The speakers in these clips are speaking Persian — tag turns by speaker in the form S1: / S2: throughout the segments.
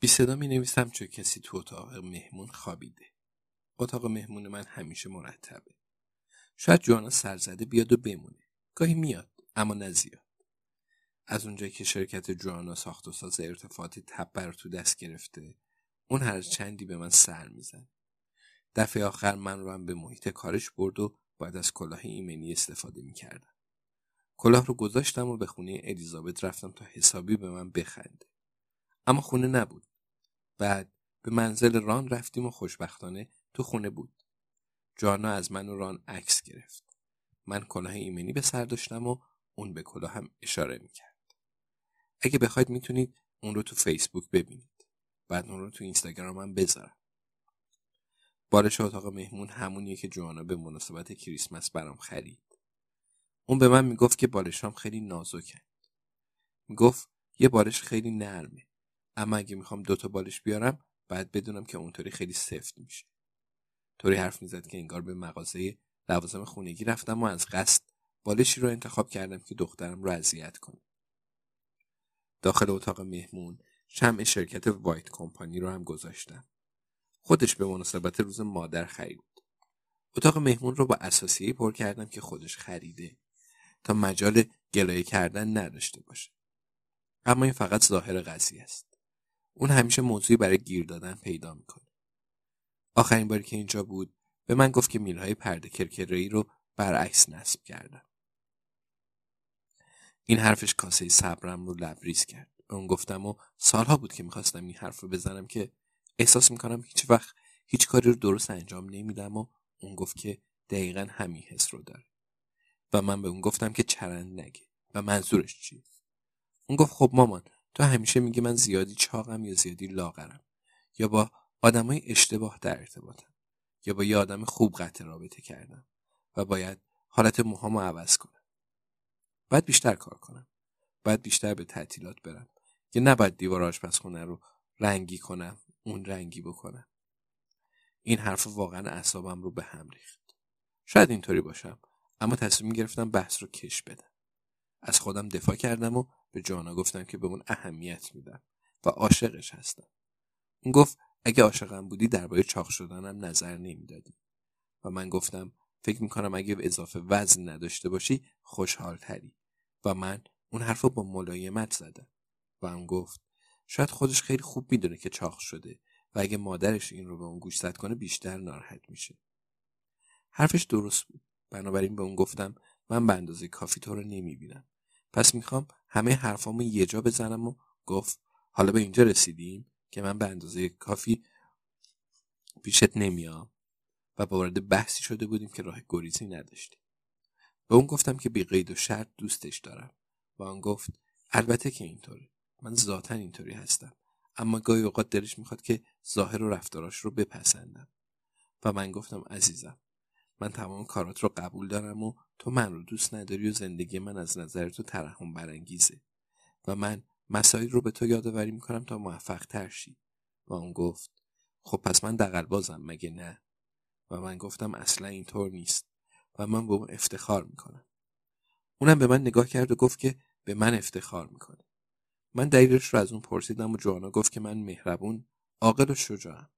S1: بی صدا می نویسم چون کسی تو اتاق مهمون خوابیده. اتاق مهمون من همیشه مرتبه. شاید جوانا سرزده بیاد و بمونه. گاهی میاد اما نه. از اونجایی که شرکت جوانا ساخت و ساز ارتفاعات تپه رو تو دست گرفته اون هر چندی به من سر میزن. دفعه آخر من رو هم به محیط کارش برد و باید از کلاه ایمنی استفاده می‌کردم. کلاه رو گذاشتم و به خونه الیزابت رفتم تا حسابی به من بخنده. اما خونه نبود. بعد به منزل ران رفتیم و خوشبختانه تو خونه بود. جانا از من و ران عکس گرفت. من کلاه ایمنی به سر داشتم و اون به کلاه هم اشاره می‌کرد. اگه بخواید می‌تونید اون رو تو فیسبوک ببینید. بعد اون رو تو اینستاگرام هم بذارم. بالش اتاق مهمون همونیه که جوانا به مناسبت کریسمس برام خرید. اون به من می‌گفت که بالشام خیلی نازکن. می‌گفت یه بالش خیلی نرمه. اما اگه می‌خوام دوتا بالش بیارم باید بدونم که اونطوری خیلی سفت میشه. طوری حرف می‌زد که انگار به مغازه لوازم خونگی رفتم و از قصد بالشی رو انتخاب کردم که دخترم رو اذیت کنه. داخل اتاق مهمون شمع شرکت وایت کمپانی رو هم گذاشتم. خودش به مناسبت روز مادر خرید. اتاق مهمون رو با اساسیه پر کردم که خودش خریده تا مجال گلایه کردن نداشته باشه. اما این فقط ظاهر قضیه است. اون همیشه موضوعی برای گیر دادن پیدا می‌کنه. آخرین باری که اینجا بود به من گفت که میلهای پرده کرکره‌ای رو برعکس نصب کردم. این حرفش کاسه صبرم رو لبریز کرد. اون گفتم و سالها بود که می‌خواستم این حرف رو بزنم که احساس می‌کنم هیچ وقت هیچ کاری رو درست انجام نمیدم و اون گفت که دقیقا همین حس رو داره. و من به اون گفتم که چرند نگه و منظورش چیه. اون گفت خب مامان تو همیشه میگی من زیادی چاقم یا زیادی لاغرم؟ یا با آدمای اشتباه در ارتباطم؟ یا با یه آدم خوب قطع رابطه کردم؟ و باید حالت موهامو عوض کنم. باید بیشتر کار کنم. باید بیشتر به تعطیلات برم. یا نباید دیوار آشپزخونه رو رنگی کنم اون رنگی بکنم. این حرف واقعا اعصابم رو به هم ریخت. شاید اینطوری باشم اما تصمیم گرفتم بحث رو کش بدم. از خودم دفاع کردم و به جانا گفتم که به اون اهمیت میدم و عاشقش هستم اون گفت اگه عاشقم بودی درباره چاق شدنم نظر نمی‌دادی. و من گفتم فکر می‌کنم اگه اضافه وزن نداشته باشی خوشحال تری و من اون حرف با ملایمت زدم و اون گفت شاید خودش خیلی خوب می‌دونه که چاق شده و اگه مادرش این رو به اون گوشزد کنه بیشتر ناراحت میشه. حرفش درست بود. بنابراین به اون گفتم من به اندازه کافی تو رو نمی‌بینم. پس می‌خوام همه حرفامو یه جا بزنم و گفت حالا به اینجا رسیدیم که من به اندازه کافی پیشت نمیام. و وارد بحثی شده بودیم که راه گریزی نداشتیم. به اون گفتم که بی قید و شرط دوستش دارم. و اون گفت البته که اینطوره. من ذاتا اینطوری هستم. اما گاهی اوقات دلش می‌خواد که ظاهر و رفتاراش رو بپسندم. و من گفتم عزیزم من تمام کارات رو قبول دارم و تو من رو دوست نداری و زندگی من از نظر تو ترحم برانگیزه. و من مسائل رو به تو یادآوری می‌کنم تا موفق تر شی. و اون گفت خب پس من دقل بازم مگه نه؟ و من گفتم اصلا اینطور نیست. و من به اون افتخار می‌کنم. اونم به من نگاه کرد و گفت که به من افتخار می‌کنه. من دلیلش رو از اون پرسیدم و جوانا گفت که من مهربون عاقل و شجاعم.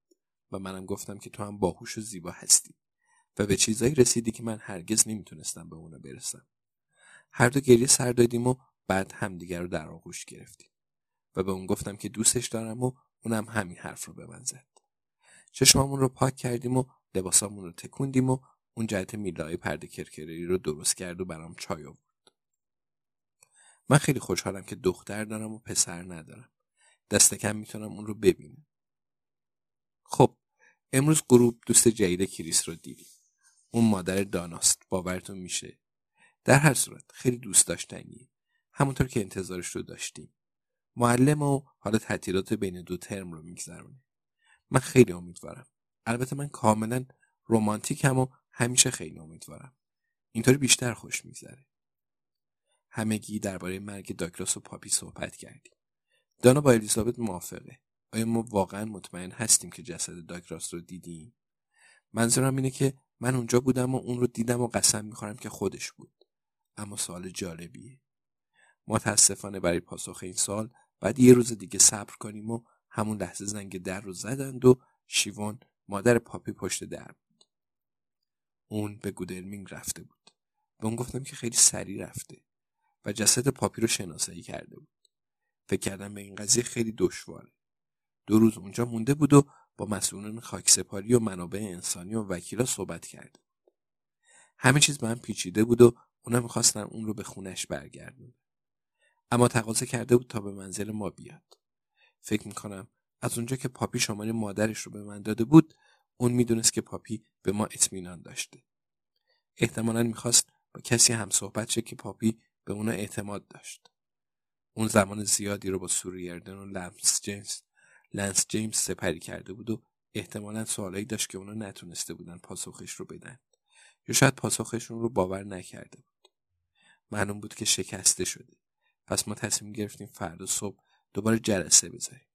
S1: و منم گفتم که تو هم باهوش و زیبا هستی. و به چیزایی رسیدی که من هرگز نمی‌تونستم به اونا برسم. هر دو گریه سر دادیم و بعد همدیگر رو در آغوش گرفتیم و به اون گفتم که دوستش دارم و اونم همین حرف رو به من زد. چشمامون رو پاک کردیم و لباسامون رو تکوندیم و اون جهت میلای پرده کرکری رو درست کرد و برام چای آورد. من خیلی خوشحالم که دختر دارم و پسر ندارم. دست کم می‌تونم اون رو ببینم. خب امروز غروب دوست جدید کریس رو دیدیم. اون مادر داناست. باورتون میشه. در هر صورت خیلی دوست داشتنیه همونطور که انتظارش رو داشتیم. معلم و حالا تعطیلات بین دو ترم رو میگذرونه. من خیلی امیدوارم. البته من کاملا رومانتیکم و همیشه خیلی امیدوارم. اینطوری بیشتر خوش میگذره. همگی درباره مرگ داگلاس و پاپی صحبت کردیم. دانا با الیزابت موافقه. آیا ما واقعا مطمئن هستیم که جسد داگلاس رو دیدیم؟ منظورم اینه که من اونجا بودم و اون رو دیدم و قسم می‌خورم که خودش بود. اما سوال جالبیه. متاسفانه برای پاسخ این سال بعد یه روز دیگه صبر کنیم و همون لحظه زنگ در رو زدند و شیوان مادر پاپی پشت در بود. اون به گودرمینگ رفته بود. به اون گفتم که خیلی سریع رفته و جسد پاپی رو شناسایی کرده بود. فکر کردم به این قضیه خیلی دشواره. دو روز اونجا مونده بود و با مسئولان خاکسپاری و منابع انسانی و وکیلا صحبت کرده همه چیز به هم پیچیده بود و اونا می‌خواستن اون رو به خونش برگردونن اما تقاضا کرده بود تا به منزل ما بیاد. فکر می‌کنم از اونجا که پاپی شماره مادرش رو به من داده بود اون می‌دونست که پاپی به ما اطمینان داشته. احتمالا می‌خواست با کسی هم صحبت شه که پاپی به اونا اعتماد داشت. اون زمان زیادی رو با سوریردن و لنس جیمز لنس جیمز سپری کرده بود و احتمالا سوالایی داشت که اونا نتونسته بودن پاسخش رو بدن. یا شاید پاسخشون رو باور نکرده بود. معلوم بود که شکسته شده. پس ما تصمیم گرفتیم فردا صبح دوباره جلسه بذاریم.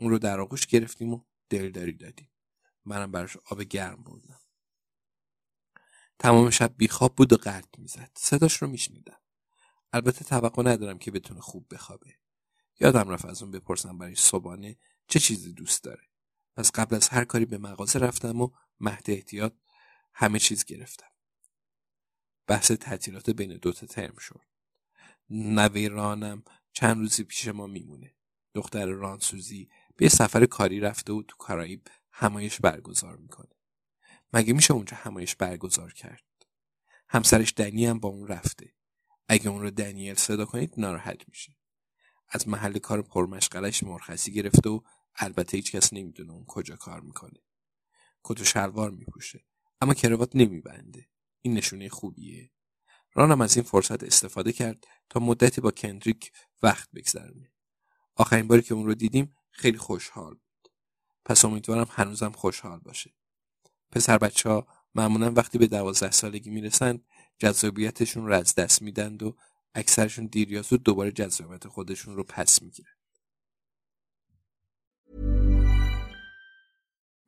S1: اون رو در آغوش گرفتیم و دلداری دادیم. منم براش آب گرم بردم. تمام شب بیخواب بود و قرد می‌زد. صداش رو میشنیدم. البته توقع ندارم که بتونه خوب بخوابه. یادم رفت از اون بپرسم برای صبحانه چه چیزی دوست داره؟ پس قبل از هر کاری به مغازه رفتم و مهد احتیاط همه چیز گرفتم. بحث تعطیلات بین دوتا ترم شد. نوی رانم چند روزی پیش ما میمونه. دختر رانسوزی به سفر کاری رفته و تو کارائیب همایش برگزار می‌کنه. مگه میشه اونجا همایش برگزار کرد؟ همسرش دنی هم با اون رفته. اگه اون رو دنیل صدا کنید ناراحت میشه از محل کار پرمشغلش مرخصی گرفته و البته هیچ کس نمی‌دونه اون کجا کار می‌کنه. کت و شلوار میپوشه اما کروات نمیبنده. این نشونه خوبیه. رانم از این فرصت استفاده کرد تا مدتی با کندریک وقت بگذرونه. آخرین باری که اون رو دیدیم خیلی خوشحال بود. پس امیدوارم هنوزم خوشحال باشه. پسر بچه ها معمولا وقتی به دوازده سالگی می‌رسند جذابیتشون رو از دست میدند و اکثرشون دیر یا زود دوباره جذابیت خودشون رو پس می‌گیرن.